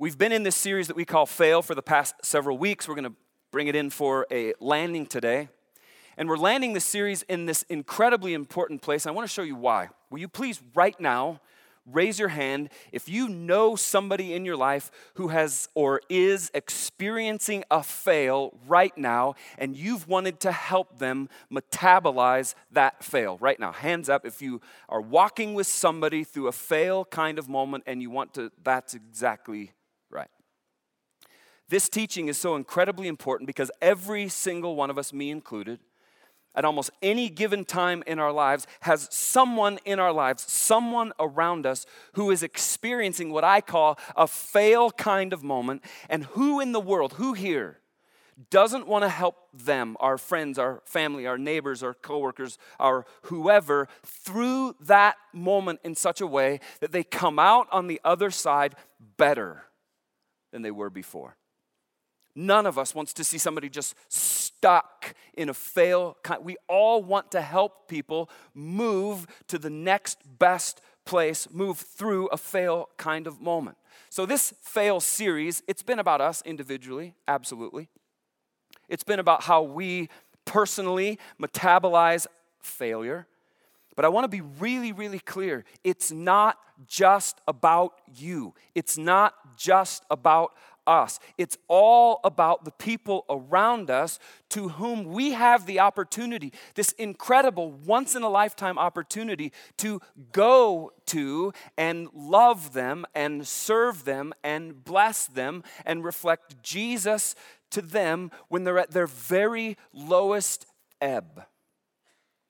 We've been in this series that we call Fail for the past several weeks. We're going to bring it in for a landing today. And we're landing this series in this incredibly important place. I want to show you why. Will you please, right now, raise your hand if you know somebody in your life who has or is experiencing a fail right now and you've wanted to help them metabolize that fail right now hands up if you are walking with somebody through a fail kind of moment and you want to that's exactly this teaching is so incredibly important because every single one of us me included at almost any given time in our lives has someone in our lives, someone around us who is experiencing what I call a fail kind of moment. And who in the world, who here, doesn't want to help them, our friends, our family, our neighbors, our coworkers, our whoever, through that moment in such a way that they come out on the other side better than they were before? None of us wants to see somebody just stuck in a fail. We all want to help people move to the next best place, move through a fail kind of moment. So this fail series, it's been about us individually, absolutely. It's been about how we personally metabolize failure. But I want to be really, really clear. It's not just about you. It's not just about us. It's all about the people around us to whom we have the opportunity, this incredible once in a lifetime opportunity to go to and love them and serve them and bless them and reflect Jesus to them when they're at their very lowest ebb.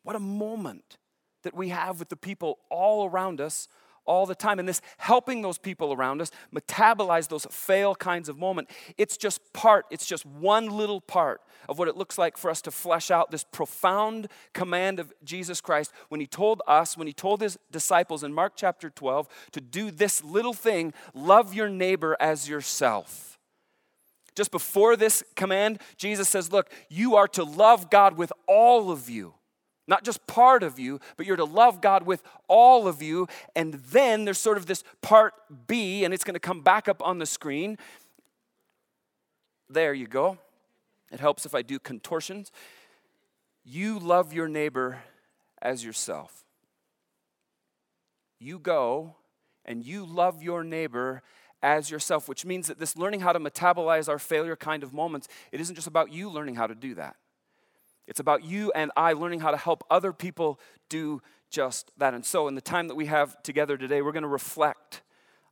What a moment that we have with the people all around us all the time. And this helping those people around us metabolize those fail kinds of moment, it's just part, it's just one little part of what it looks like for us to flesh out this profound command of Jesus Christ when he told us, when he told his disciples in Mark chapter 12 to do this little thing, love your neighbor as yourself. Just before this command, Jesus says, Look, you are to love God with all of you not just part of you, but you're to love God with all of you. And then there's sort of this part B, and it's going to come back up on the screen. There you go. It helps if I do contortions. You love your neighbor as yourself. You go and you love your neighbor as yourself, which means that this learning how to metabolize our failure kind of moments, it isn't just about you learning how to do that. It's about you and I learning how to help other people do just that. And so, in the time that we have together today, we're going to reflect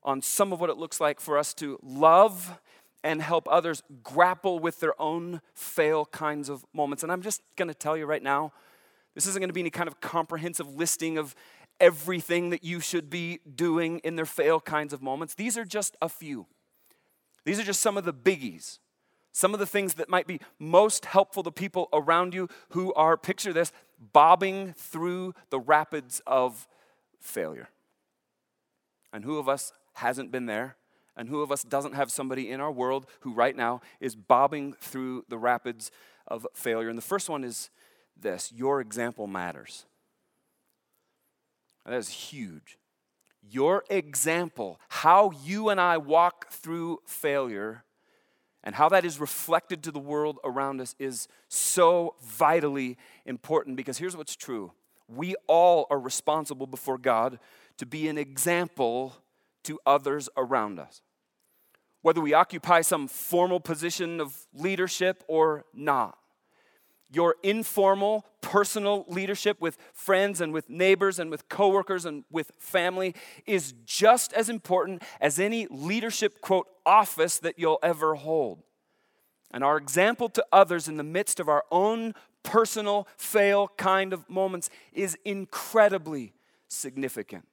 on some of what it looks like for us to love and help others grapple with their own fail kinds of moments. And I'm just going to tell you right now, this isn't going to be any kind of comprehensive listing of everything that you should be doing in their fail kinds of moments. These are just a few. These are just some of the biggies. Some of the things that might be most helpful to people around you who are, picture this, bobbing through the rapids of failure. And who of us hasn't been there? And who of us doesn't have somebody in our world who right now is bobbing through the rapids of failure? And the first one is this your example matters. that is huge. Your example, how you and I walk through failure, and how that is reflected to the world around us is so vitally important because here's what's true we all are responsible before God to be an example to others around us. Whether we occupy some formal position of leadership or not your informal personal leadership with friends and with neighbors and with coworkers and with family is just as important as any leadership quote office that you'll ever hold. And our example to others in the midst of our own personal fail kind of moments is incredibly significant.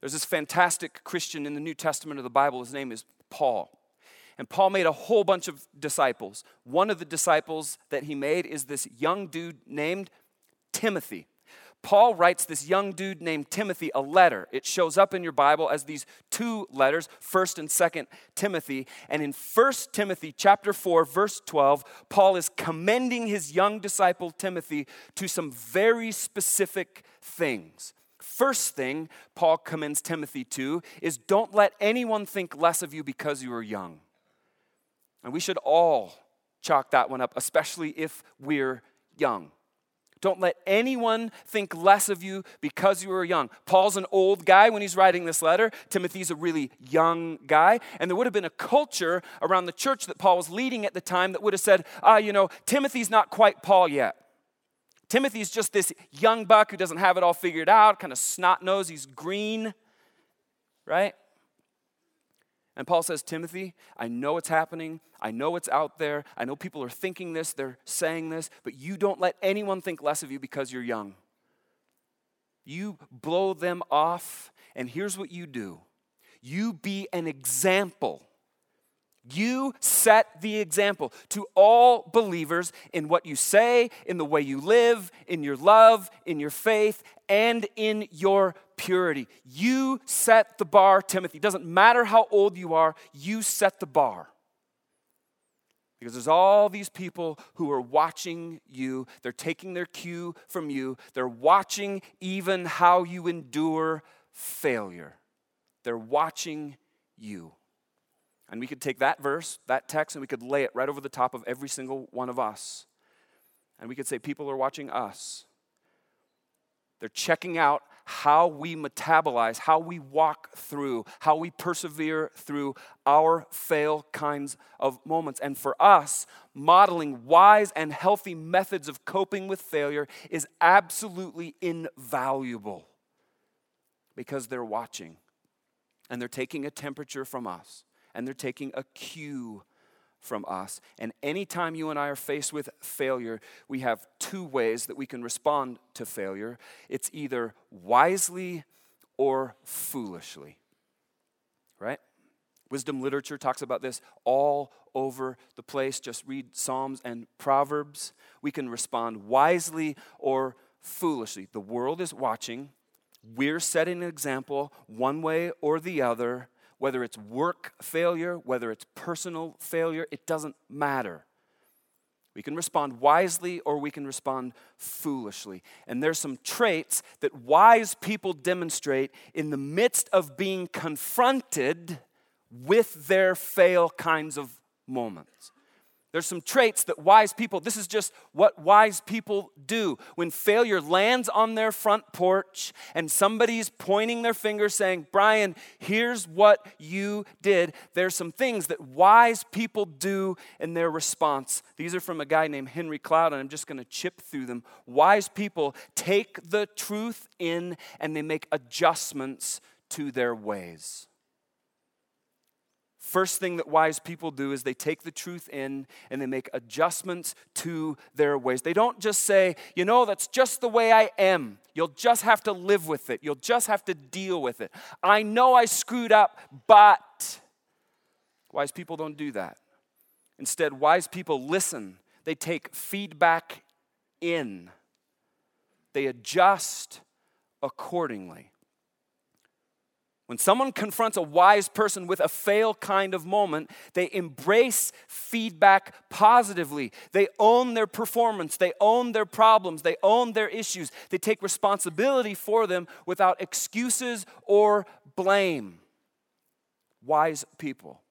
There's this fantastic Christian in the New Testament of the Bible. His name is Paul. And Paul made a whole bunch of disciples. One of the disciples that he made is this young dude named Timothy. Paul writes this young dude named Timothy a letter. It shows up in your Bible as these two letters, 1st and 2nd Timothy. And in 1st Timothy chapter 4 verse 12, Paul is commending his young disciple Timothy to some very specific things. first thing Paul commends Timothy to is don't let anyone think less of you because you are young. And we should all chalk that one up, especially if we're young. Don't let anyone think less of you because you are young. Paul's an old guy when he's writing this letter. Timothy's a really young guy. And there would have been a culture around the church that Paul was leading at the time that would have said, ah, you know, Timothy's not quite Paul yet. Timothy's just this young buck who doesn't have it all figured out, kind of snot nose. He's green, right? And Paul says, Timothy, I know it's happening. I know it's out there. I know people are thinking this, they're saying this, but you don't let anyone think less of you because you're young. You blow them off, and here's what you do you be an example. You set the example to all believers in what you say, in the way you live, in your love, in your faith, and in your purity. You set the bar, Timothy. It doesn't matter how old you are, you set the bar. Because there's all these people who are watching you. They're taking their cue from you. They're watching even how you endure failure. They're watching you. And we could take that verse, that text, and we could lay it right over the top of every single one of us. And we could say, People are watching us. They're checking out how we metabolize, how we walk through, how we persevere through our fail kinds of moments. And for us, modeling wise and healthy methods of coping with failure is absolutely invaluable because they're watching and they're taking a temperature from us and they're taking a cue from us. And anytime you and I are faced with failure, we have two ways that we can respond to failure it's either wisely or foolishly. Right? Wisdom literature talks about this all over the place. Just read Psalms and Proverbs. We can respond wisely or foolishly. The world is watching. We're setting an example one way or the other whether it's work failure, whether it's personal failure, it doesn't matter. We can respond wisely or we can respond foolishly. And there's some traits that wise people demonstrate in the midst of being confronted with their fail kinds of moments. There's some traits that wise people, this is just what wise people do. When failure lands on their front porch and somebody's pointing their finger saying, Brian, here's what you did, there's some things that wise people do in their response. These are from a guy named Henry Cloud, and I'm just going to chip through them. Wise people take the truth in and they make adjustments to their ways. First thing that wise people do is they take the truth in and they make adjustments to their ways. They don't just say, you know, that's just the way I am. You'll just have to live with it. You'll just have to deal with it. I know I screwed up, but wise people don't do that. Instead, wise people listen, they take feedback in, they adjust accordingly. When someone confronts a wise person with a fail kind of moment, they embrace feedback positively. They own their performance, they own their problems, they own their issues. They take responsibility for them without excuses or blame. Wise people.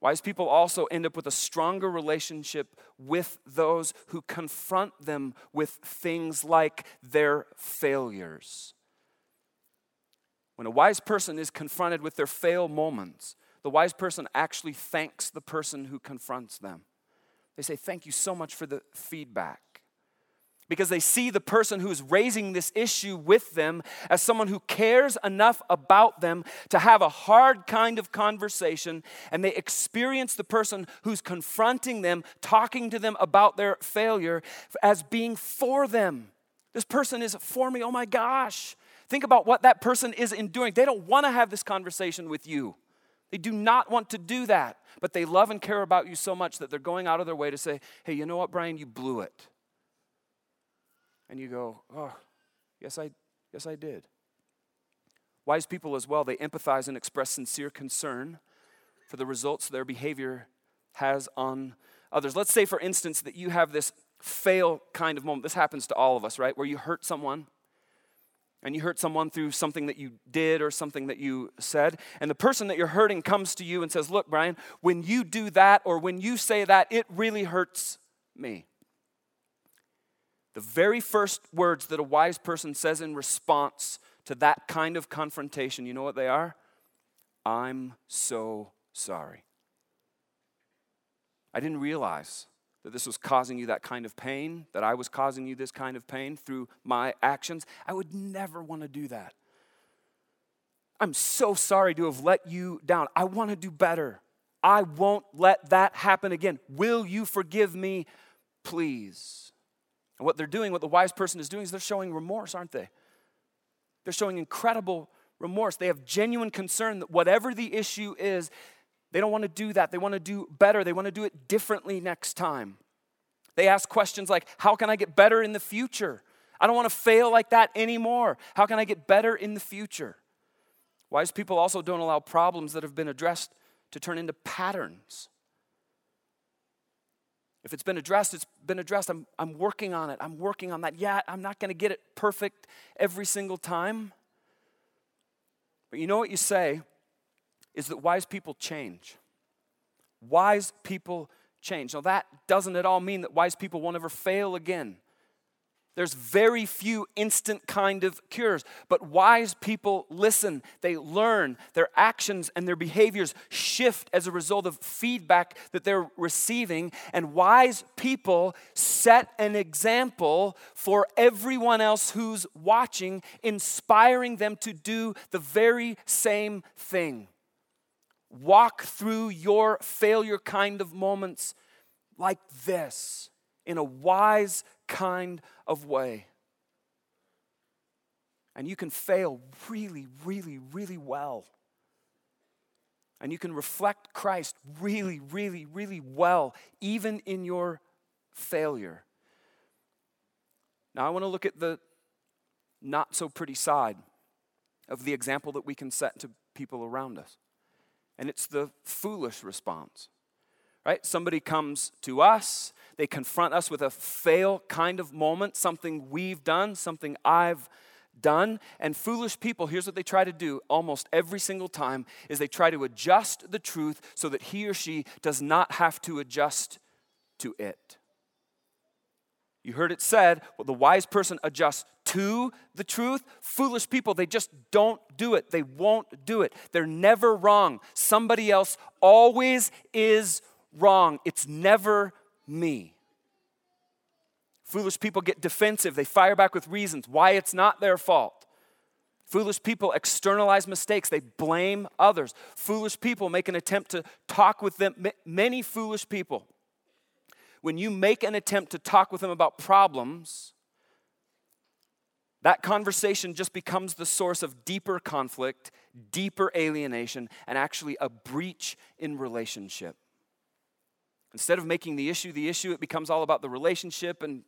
Wise people also end up with a stronger relationship with those who confront them with things like their failures. When a wise person is confronted with their fail moments, the wise person actually thanks the person who confronts them. They say, Thank you so much for the feedback. Because they see the person who's raising this issue with them as someone who cares enough about them to have a hard kind of conversation, and they experience the person who's confronting them, talking to them about their failure, as being for them. This person is for me. Oh my gosh. Think about what that person is enduring. They don't want to have this conversation with you. They do not want to do that, but they love and care about you so much that they're going out of their way to say, hey, you know what, Brian, you blew it. And you go, oh, yes, I, yes, I did. Wise people as well, they empathize and express sincere concern for the results their behavior has on others. Let's say, for instance, that you have this fail kind of moment. This happens to all of us, right? Where you hurt someone and you hurt someone through something that you did or something that you said, and the person that you're hurting comes to you and says, Look, Brian, when you do that or when you say that, it really hurts me. The very first words that a wise person says in response to that kind of confrontation, you know what they are? I'm so sorry. I didn't realize that this was causing you that kind of pain, that I was causing you this kind of pain through my actions. I would never want to do that. I'm so sorry to have let you down. I want to do better. I won't let that happen again. Will you forgive me, please? And what they're doing, what the wise person is doing, is they're showing remorse, aren't they? They're showing incredible remorse. They have genuine concern that whatever the issue is, they don't want to do that. They want to do better. They want to do it differently next time. They ask questions like, How can I get better in the future? I don't want to fail like that anymore. How can I get better in the future? Wise people also don't allow problems that have been addressed to turn into patterns. If it's been addressed, it's been addressed. I'm, I'm working on it. I'm working on that. Yeah, I'm not going to get it perfect every single time. But you know what you say is that wise people change. Wise people change. Now, that doesn't at all mean that wise people won't ever fail again. There's very few instant kind of cures, but wise people listen. They learn. Their actions and their behaviors shift as a result of feedback that they're receiving. And wise people set an example for everyone else who's watching, inspiring them to do the very same thing. Walk through your failure kind of moments like this in a wise kind of way. And you can fail really, really, really well. And you can reflect Christ really, really, really well, even in your failure. Now, I want to look at the not so pretty side of the example that we can set to people around us. And it's the foolish response right? Somebody comes to us, they confront us with a fail kind of moment, something we've done, something I've done. And foolish people, here's what they try to do almost every single time is they try to adjust the truth so that he or she does not have to adjust to it. You heard it said, well, the wise person adjusts to the truth. Foolish people, they just don't do it. They won't do it. They're never wrong. Somebody else always is wrong. It's never me. Foolish people get defensive. They fire back with reasons why it's not their fault. Foolish people externalize mistakes. They blame others. Foolish people make an attempt to talk with them. Many foolish people, when you make an attempt to talk with them about problems, that conversation just becomes the source of deeper conflict, deeper alienation, and actually a breach in relationship. Instead of making the issue the issue, it becomes all about the relationship. And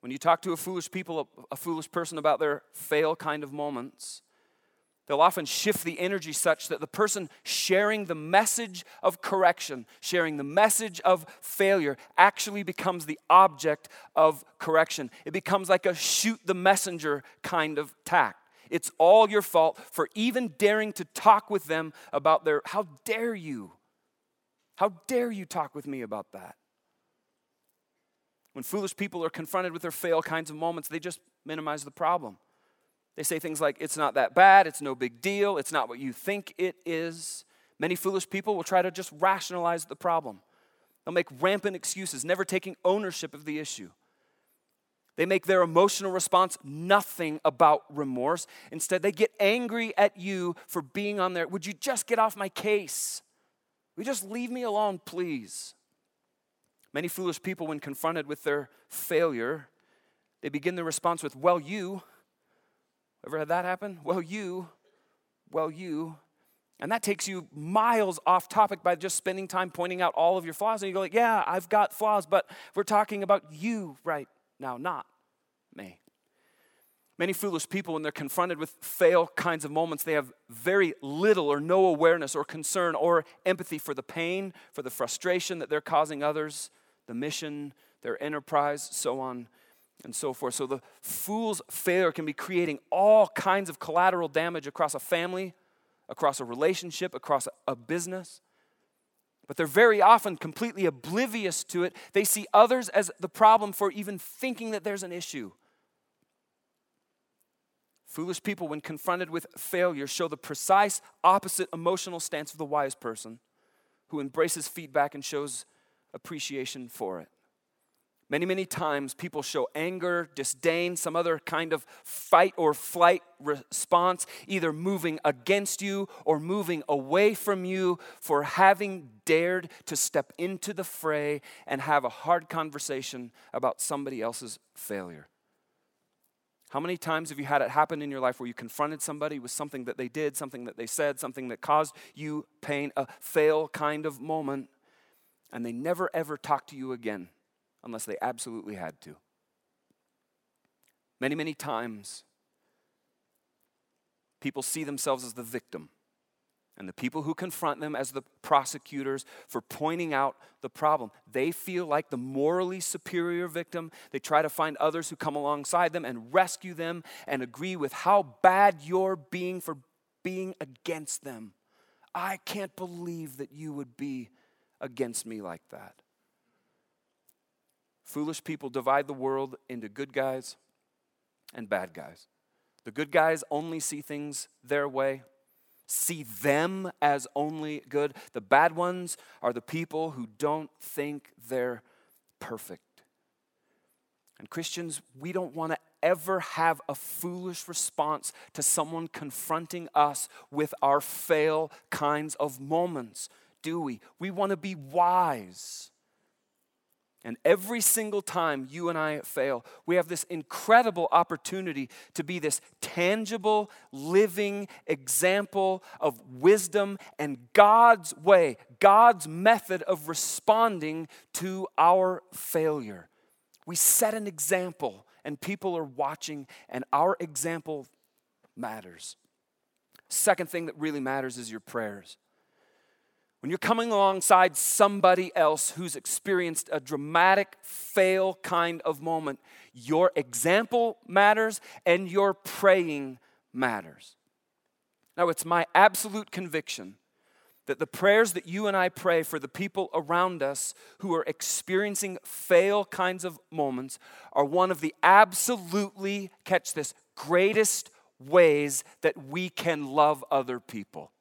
when you talk to a foolish people, a, foolish person about their fail kind of moments, they'll often shift the energy such that the person sharing the message of correction, sharing the message of failure, actually becomes the object of correction. It becomes like a shoot the messenger kind of tact. It's all your fault for even daring to talk with them about their, how dare you? How dare you talk with me about that? When foolish people are confronted with their fail kinds of moments, they just minimize the problem. They say things like, it's not that bad, it's no big deal, it's not what you think it is. Many foolish people will try to just rationalize the problem. They'll make rampant excuses, never taking ownership of the issue. They make their emotional response nothing about remorse. Instead, they get angry at you for being on there. Would you just get off my case? Will you just leave me alone, please? Many foolish people, when confronted with their failure, they begin the response with, Well, you. Ever had that happen? Well, you. Well, you. And that takes you miles off topic by just spending time pointing out all of your flaws. And you go, like, Yeah, I've got flaws, but we're talking about you right now, not me. Many foolish people, when they're confronted with fail kinds of moments, they have very little or no awareness or concern or empathy for the pain, for the frustration that they're causing others, the mission, their enterprise, so on and so forth. So the fool's failure can be creating all kinds of collateral damage across a family, across a relationship, across a, business. But they're very often completely oblivious to it. They see others as the problem for even thinking that there's an issue. Foolish people, when confronted with failure, show the precise opposite emotional stance of the wise person who embraces feedback and shows appreciation for it. Many, many times people show anger, disdain, some other kind of fight or flight response, either moving against you or moving away from you for having dared to step into the fray and have a hard conversation about somebody else's failure. How many times have you had it happen in your life where you confronted somebody with something that they did, something that they said, something that caused you pain, a fail kind of moment, and they never ever talk to you again? Unless they absolutely had to. Many, many times, people see themselves as the victim, and the people who confront them as the prosecutors for pointing out the problem. They feel like the morally superior victim. They try to find others who come alongside them and rescue them and agree with how bad you're being for being against them. I can't believe that you would be against me like that. Foolish people divide the world into good guys and bad guys. The good guys only see things their way, see them as only good. The bad ones are the people who don't think they're perfect. And Christians, we don't want to ever have a foolish response to someone confronting us with our fail kinds of moments, do we? We want to be wise. And every single time you and I fail, we have this incredible opportunity to be this tangible, living example of wisdom and God's way, God's method of responding to our failure. We set an example, and people are watching, and our example matters. Second thing that really matters is your prayers. When you're coming alongside somebody else who's experienced a dramatic fail kind of moment, your example matters and your praying matters. Now, it's my absolute conviction that the prayers that you and I pray for the people around us who are experiencing fail kinds of moments are one of the absolutely, catch this, greatest ways that we can love other people.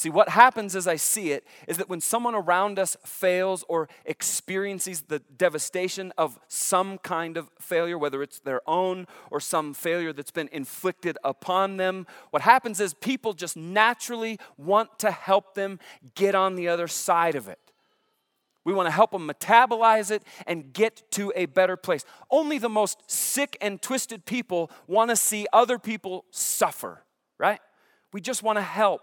See, what happens as I see it is that when someone around us fails or experiences the devastation of some kind of failure, whether it's their own or some failure that's been inflicted upon them, what happens is people just naturally want to help them get on the other side of it. We want to help them metabolize it and get to a better place. Only the most sick and twisted people want to see other people suffer, right? We just want to help.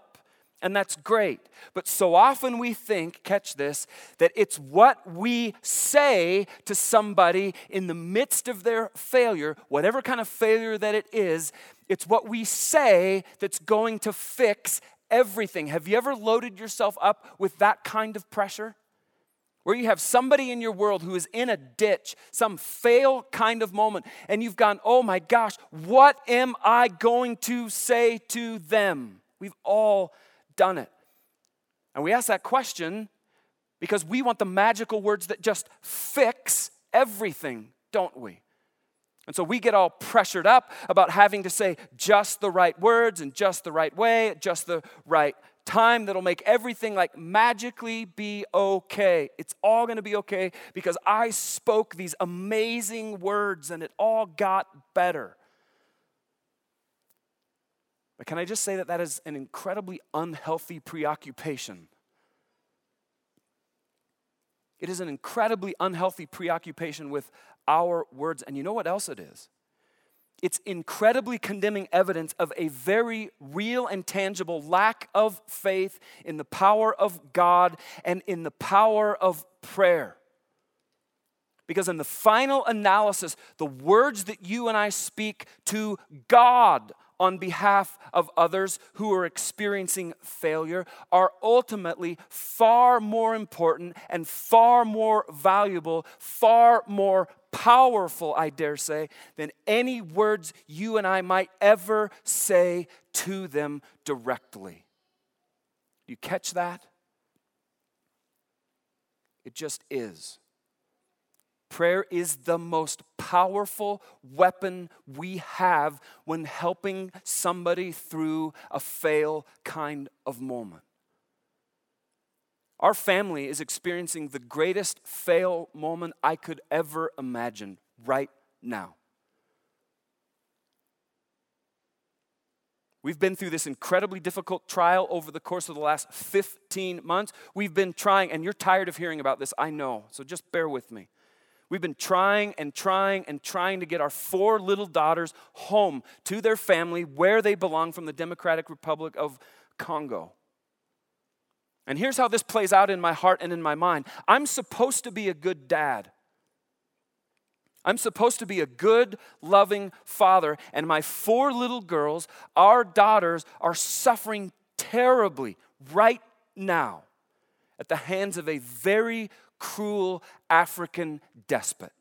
And that's great. But so often we think, catch this, that it's what we say to somebody in the midst of their failure, whatever kind of failure that it is, it's what we say that's going to fix everything. Have you ever loaded yourself up with that kind of pressure? Where you have somebody in your world who is in a ditch, some fail kind of moment, and you've gone, oh my gosh, what am I going to say to them? We've all done it? And we ask that question because we want the magical words that just fix everything, don't we? And so we get all pressured up about having to say just the right words and just the right way, at just the right time that'll make everything like magically be okay. It's all going to be okay because I spoke these amazing words and it all got better. But can I just say that that is an incredibly unhealthy preoccupation? It is an incredibly unhealthy preoccupation with our words. And you know what else it is? It's incredibly condemning evidence of a very real and tangible lack of faith in the power of God and in the power of prayer. Because in the final analysis, the words that you and I speak to God on behalf of others who are experiencing failure are ultimately far more important and far more valuable, far more powerful, I dare say, than any words you and I might ever say to them directly. You catch that? It just is. Prayer is the most powerful weapon we have when helping somebody through a fail kind of moment. Our family is experiencing the greatest fail moment I could ever imagine right now. We've been through this incredibly difficult trial over the course of the last 15 months. We've been trying, and you're tired of hearing about this, I know, so just bear with me. We've been trying and trying and trying to get our four little daughters home to their family where they belong from the Democratic Republic of Congo. And here's how this plays out in my heart and in my mind I'm supposed to be a good dad. I'm supposed to be a good, loving father, and my four little girls, our daughters, are suffering terribly right now at the hands of a very cruel African despot.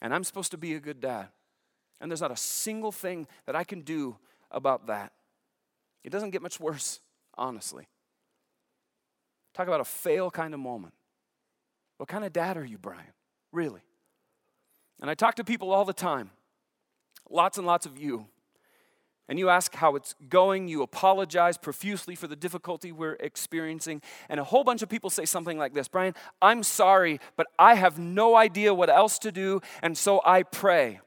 And I'm supposed to be a good dad. And there's not a single thing that I can do about that. It doesn't get much worse, honestly. Talk about a fail kind of moment. What kind of dad are you, Brian? Really? And I talk to people all the time, lots and lots of you and you ask how it's going. You apologize profusely for the difficulty we're experiencing. And a whole bunch of people say something like this Brian, I'm sorry, but I have no idea what else to do, and so I pray.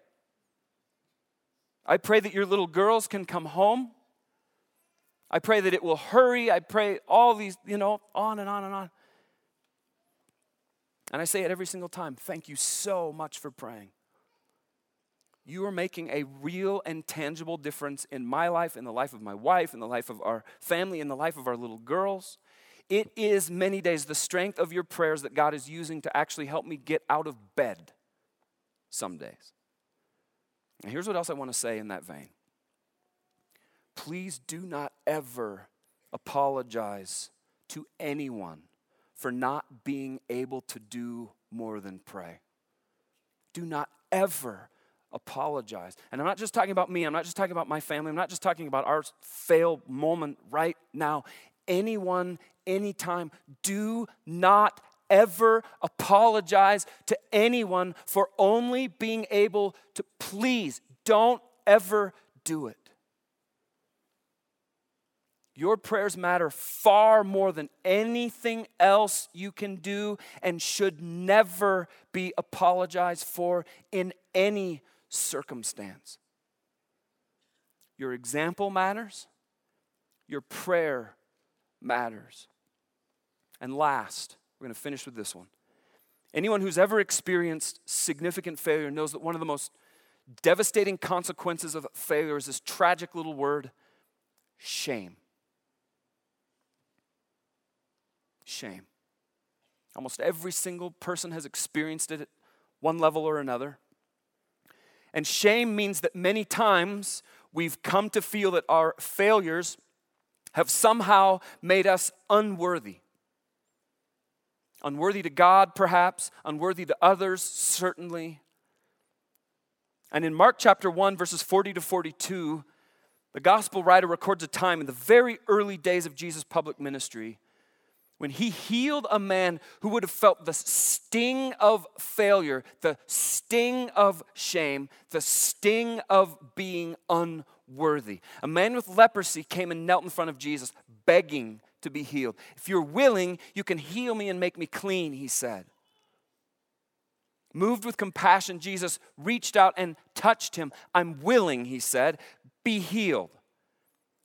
I pray that your little girls can come home. I pray that it will hurry. I pray all these, you know, on and on and on. And I say it every single time. Thank you so much for praying you are making a real and tangible difference in my life, in the life of my wife, in the life of our family, in the life of our little girls. It is many days the strength of your prayers that God is using to actually help me get out of bed some days. And here's what else I want to say in that vein please do not ever apologize to anyone for not being able to do more than pray. Do not ever apologize. And I'm not just talking about me, I'm not just talking about my family, I'm not just talking about our fail moment right now. Anyone, anytime, do not ever apologize to anyone for only being able to please. Don't ever do it. Your prayers matter far more than anything else you can do and should never be apologized for in any circumstance. Your example matters, your prayer matters. And last, we're going to finish with this one. Anyone who's ever experienced significant failure knows that one of the most devastating consequences of failure is this tragic little word shame. Shame. Almost every single person has experienced it at one level or another. And shame means that many times we've come to feel that our failures have somehow made us unworthy. Unworthy to God, perhaps, unworthy to others, certainly. And in Mark chapter 1, verses 40 to 42, the gospel writer records a time in the very early days of Jesus' public ministry when he healed a man who would have felt the sting of failure, the sting of shame, the sting of being unworthy. A man with leprosy came and knelt in front of Jesus, begging to be healed. If you're willing, you can heal me and make me clean, he said. Moved with compassion, Jesus reached out and touched him. I'm willing, he said, be healed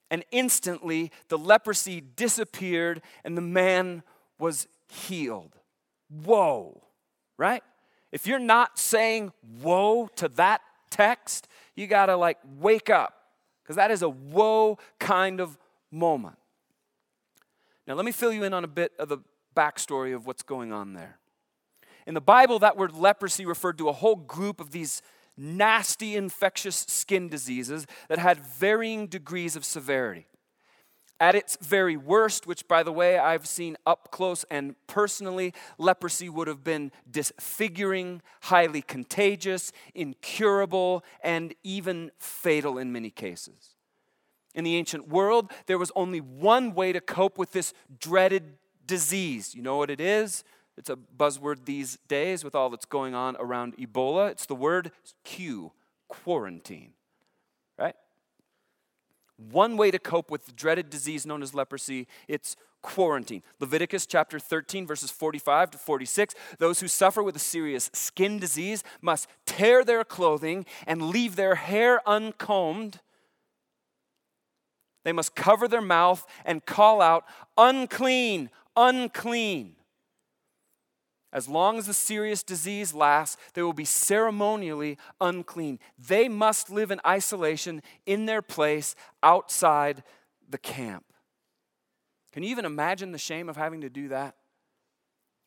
and instantly the leprosy disappeared and the man was healed. Whoa, right? If you're not saying whoa to that text, you gotta like wake up because that is a whoa kind of moment. Now, let me fill you in on a bit of the backstory of what's going on there. In the Bible, that word leprosy referred to a whole group of these nasty infectious skin diseases that had varying degrees of severity. At its very worst, which by the way I've seen up close and personally, leprosy would have been disfiguring, highly contagious, incurable, and even fatal in many cases. In the ancient world, there was only one way to cope with this dreaded disease. You know what it is? It's a buzzword these days with all that's going on around Ebola. It's the word Q, quarantine. Right? One way to cope with the dreaded disease known as leprosy, it's quarantine. Leviticus chapter 13, verses 45 to 46. Those who suffer with a serious skin disease must tear their clothing and leave their hair uncombed. They must cover their mouth and call out, unclean, unclean. As long as the serious disease lasts, they will be ceremonially unclean. They must live in isolation in their place outside the camp. Can you even imagine the shame of having to do that?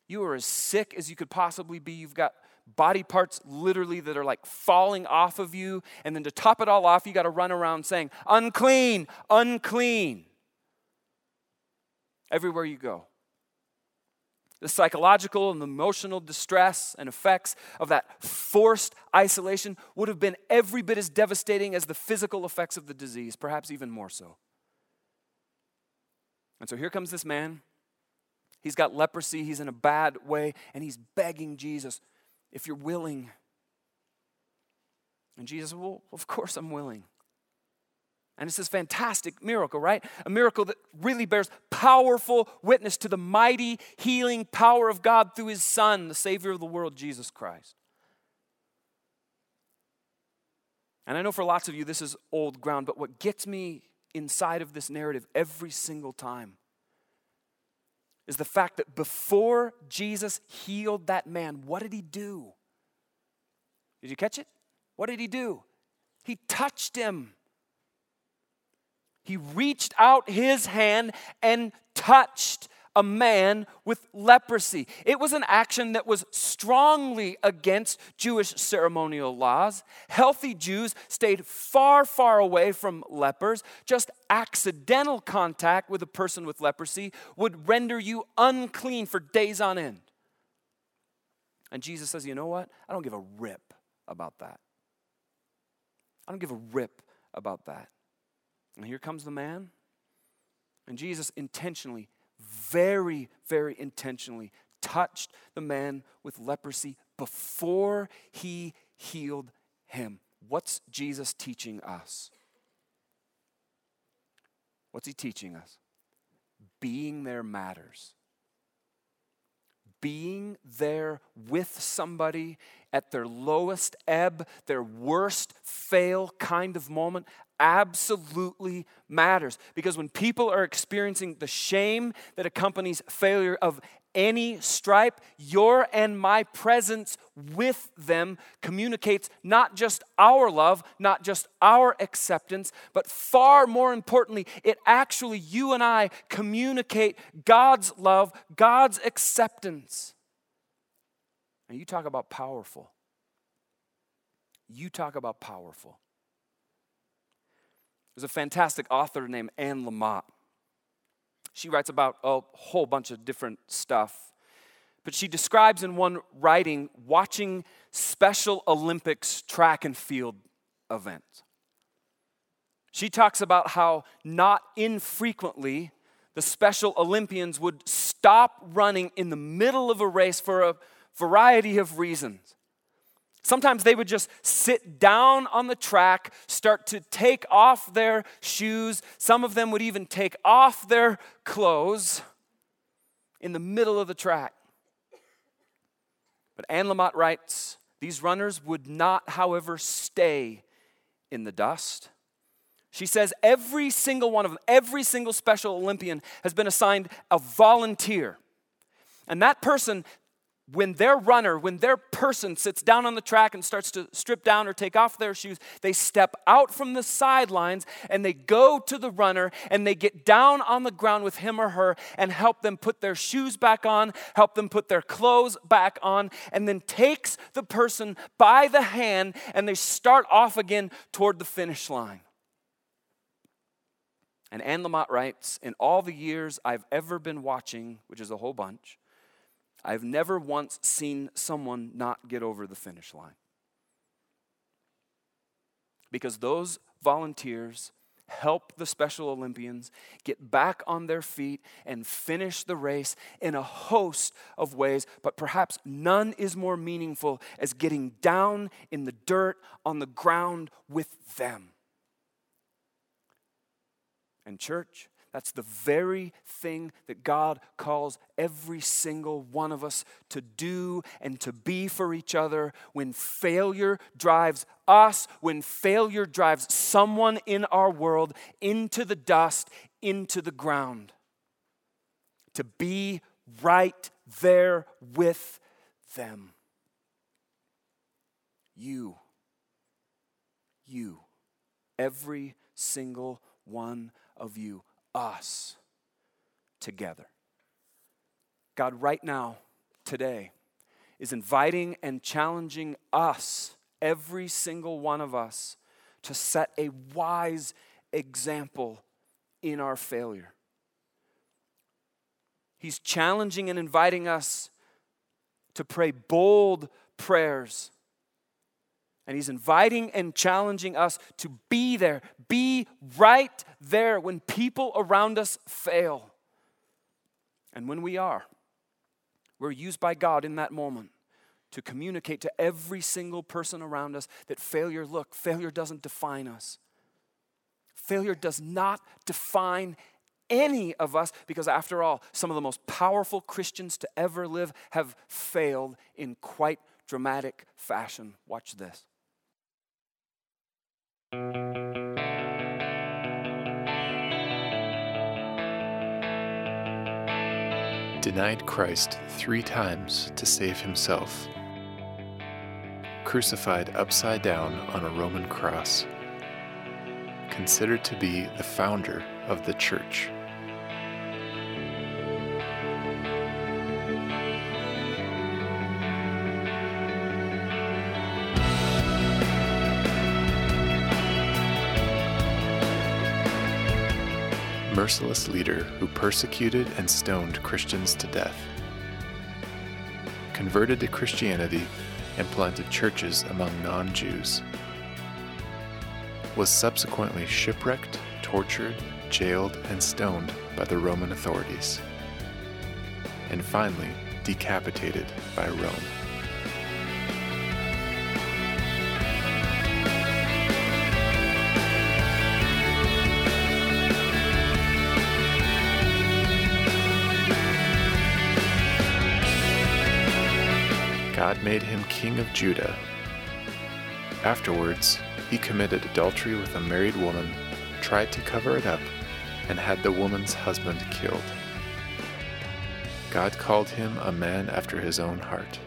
You are as sick as you could possibly be. You've got body parts literally that are like falling off of you. And then to top it all off, you got to run around saying, unclean, unclean, everywhere you go. The psychological and emotional distress and effects of that forced isolation would have been every bit as devastating as the physical effects of the disease, perhaps even more so. And so here comes this man. He's got leprosy, he's in a bad way, and he's begging Jesus, if you're willing. And Jesus, well, of course I'm willing. And it's this fantastic miracle, right? A miracle that really bears powerful witness to the mighty healing power of God through his Son, the Savior of the world, Jesus Christ. And I know for lots of you this is old ground, but what gets me inside of this narrative every single time is the fact that before Jesus healed that man, what did he do? Did you catch it? What did he do? He touched him. He reached out his hand and touched a man with leprosy. It was an action that was strongly against Jewish ceremonial laws. Healthy Jews stayed far, far away from lepers. Just accidental contact with a person with leprosy would render you unclean for days on end. And Jesus says, You know what? I don't give a rip about that. I don't give a rip about that. And here comes the man. And Jesus intentionally, very, very intentionally touched the man with leprosy before he healed him. What's Jesus teaching us? What's he teaching us? Being there matters. Being there with somebody at their lowest ebb, their worst fail kind of moment absolutely matters. Because when people are experiencing the shame that accompanies failure of any stripe, your and my presence with them communicates not just our love, not just our acceptance, but far more importantly, it actually, you and I communicate God's love, God's acceptance. And you talk about powerful. You talk about powerful. There's a fantastic author named Anne Lamott. She writes about a whole bunch of different stuff. But she describes in one writing watching Special Olympics track and field events. She talks about how not infrequently the Special Olympians would stop running in the middle of a race for a variety of reasons. Sometimes they would just sit down on the track, start to take off their shoes. Some of them would even take off their clothes in the middle of the track. But Anne Lamott writes these runners would not, however, stay in the dust. She says every single one of them, every single Special Olympian has been assigned a volunteer. And that person when their runner, when their person sits down on the track and starts to strip down or take off their shoes, they step out from the sidelines and they go to the runner and they get down on the ground with him or her and help them put their shoes back on, help them put their clothes back on, and then takes the person by the hand and they start off again toward the finish line. And Anne Lamott writes In all the years I've ever been watching, which is a whole bunch, I've never once seen someone not get over the finish line. Because those volunteers help the Special Olympians get back on their feet and finish the race in a host of ways, but perhaps none is more meaningful as getting down in the dirt on the ground with them. And, church, that's the very thing that God calls every single one of us to do and to be for each other when failure drives us, when failure drives someone in our world into the dust, into the ground. To be right there with them. You, you, every single one of you us together. God, right now, today, is inviting and challenging us, every single one of us, to set a wise example in our failure. He's challenging and inviting us to pray bold prayers and he's inviting and challenging us to be there, be right there when people around us fail. And when we are, we're used by God in that moment to communicate to every single person around us that failure, look, failure doesn't define us. Failure does not define any of us because, after all, some of the most powerful Christians to ever live have failed in quite dramatic fashion. Watch this. Denied Christ three times to save himself. Crucified upside down on a Roman cross. Considered to be the founder of the church. Merciless leader who persecuted and stoned Christians to death. Converted to Christianity and planted churches among non Jews. Was subsequently shipwrecked, tortured, jailed, and stoned by the Roman authorities. And finally, decapitated by Rome. Made him king of Judah. Afterwards, he committed adultery with a married woman, tried to cover it up, and had the woman's husband killed. God called him a man after his own heart.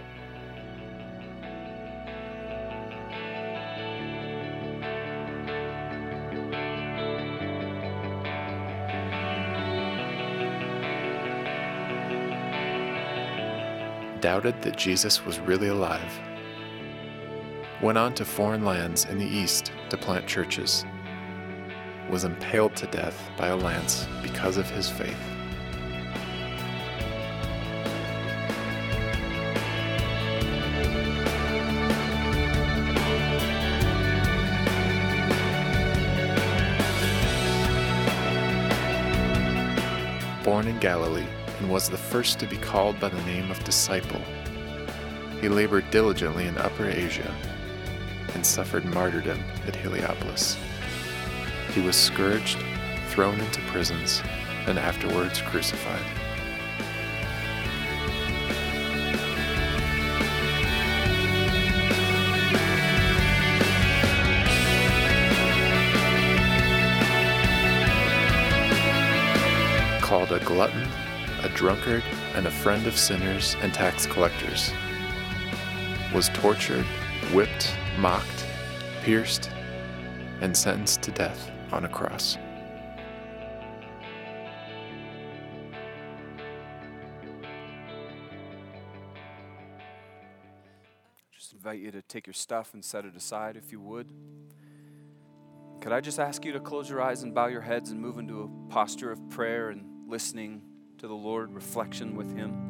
Doubted that Jesus was really alive. Went on to foreign lands in the East to plant churches. Was impaled to death by a lance because of his faith. Born in Galilee, and was the first to be called by the name of disciple. He labored diligently in Upper Asia and suffered martyrdom at Heliopolis. He was scourged, thrown into prisons, and afterwards crucified. Called a glutton drunkard and a friend of sinners and tax collectors, was tortured, whipped, mocked, pierced, and sentenced to death on a cross. Just invite you to take your stuff and set it aside if you would. Could I just ask you to close your eyes and bow your heads and move into a posture of prayer and listening to the Lord, reflection with Him?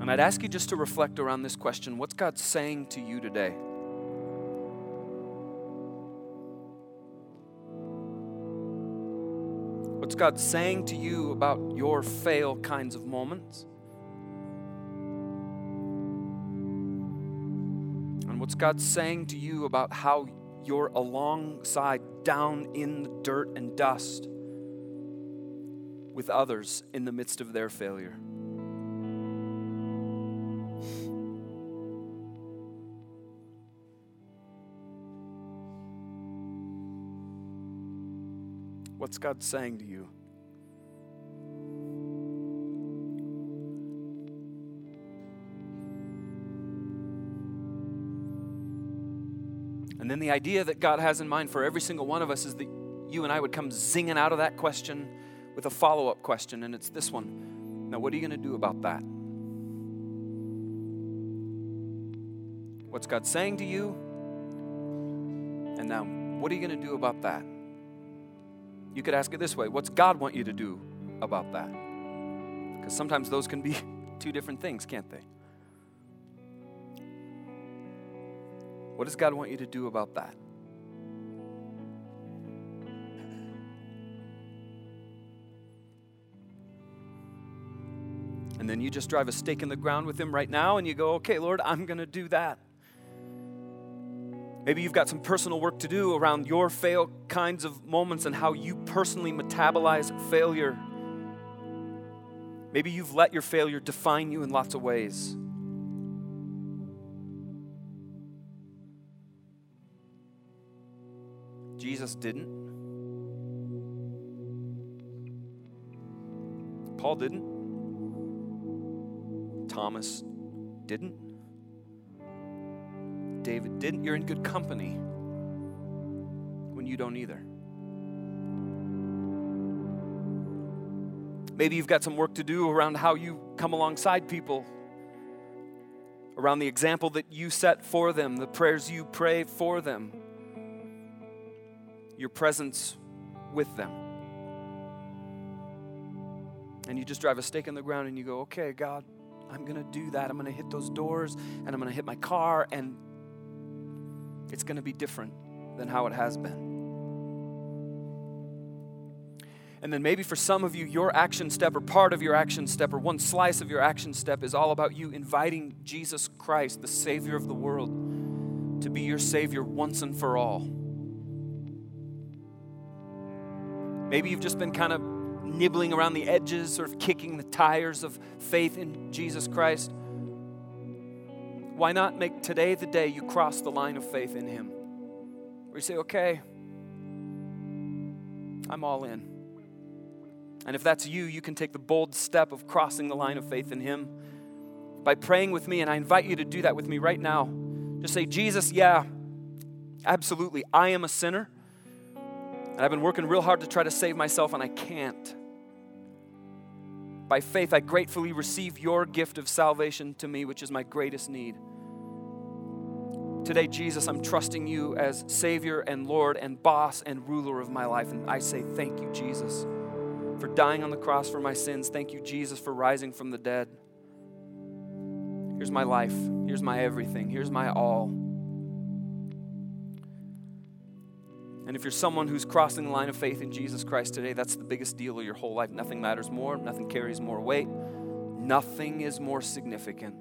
And I'd ask you just to reflect around this question What's God saying to you today? What's God saying to you about your fail kinds of moments? And what's God saying to you about how you're alongside, down in the dirt and dust with others in the midst of their failure? What's God saying to you? And then the idea that God has in mind for every single one of us is that you and I would come zinging out of that question with a follow up question, and it's this one. Now, what are you going to do about that? What's God saying to you? And now, what are you going to do about that? You could ask it this way What's God want you to do about that? Because sometimes those can be two different things, can't they? What does God want you to do about that? And then you just drive a stake in the ground with Him right now and you go, okay, Lord, I'm going to do that. Maybe you've got some personal work to do around your fail kinds of moments and how you personally metabolize failure. Maybe you've let your failure define you in lots of ways. Jesus didn't. Paul didn't. Thomas didn't. David didn't. You're in good company when you don't either. Maybe you've got some work to do around how you come alongside people, around the example that you set for them, the prayers you pray for them, your presence with them. And you just drive a stake in the ground and you go, okay, God, I'm going to do that. I'm going to hit those doors and I'm going to hit my car and it's going to be different than how it has been. And then maybe for some of you, your action step or part of your action step or one slice of your action step is all about you inviting Jesus Christ, the Savior of the world, to be your Savior once and for all. Maybe you've just been kind of nibbling around the edges, of kicking the tires of faith in Jesus Christ. Why not make today the day you cross the line of faith in Him? Where you say, okay, I'm all in. And if that's you, you can take the bold step of crossing the line of faith in Him by praying with me. And I invite you to do that with me right now. Just say, Jesus, yeah, absolutely. I am a sinner. And I've been working real hard to try to save myself, and I can't. By faith, I gratefully receive your gift of salvation to me, which is my greatest need. Today, Jesus, I'm trusting you as Savior and Lord and boss and ruler of my life. And I say, Thank you, Jesus, for dying on the cross for my sins. Thank you, Jesus, for rising from the dead. Here's my life. Here's my everything. Here's my all. And if you're someone who's crossing the line of faith in Jesus Christ today, that's the biggest deal of your whole life. Nothing matters more, nothing carries more weight, nothing is more significant.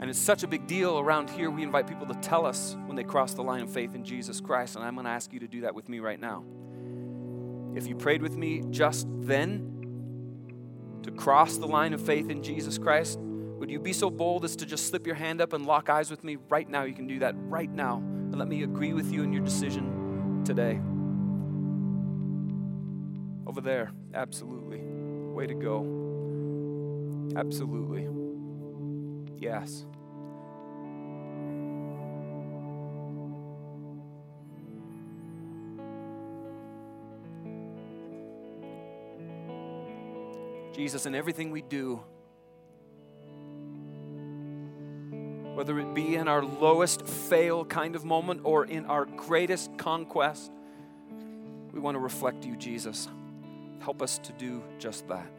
And it's such a big deal around here, we invite people to tell us when they cross the line of faith in Jesus Christ. And I'm going to ask you to do that with me right now. If you prayed with me just then to cross the line of faith in Jesus Christ, would you be so bold as to just slip your hand up and lock eyes with me right now? You can do that right now. And let me agree with you in your decision today. Over there, absolutely. Way to go. Absolutely. Yes. Jesus, in everything we do, whether it be in our lowest fail kind of moment or in our greatest conquest, we want to reflect you, Jesus. Help us to do just that.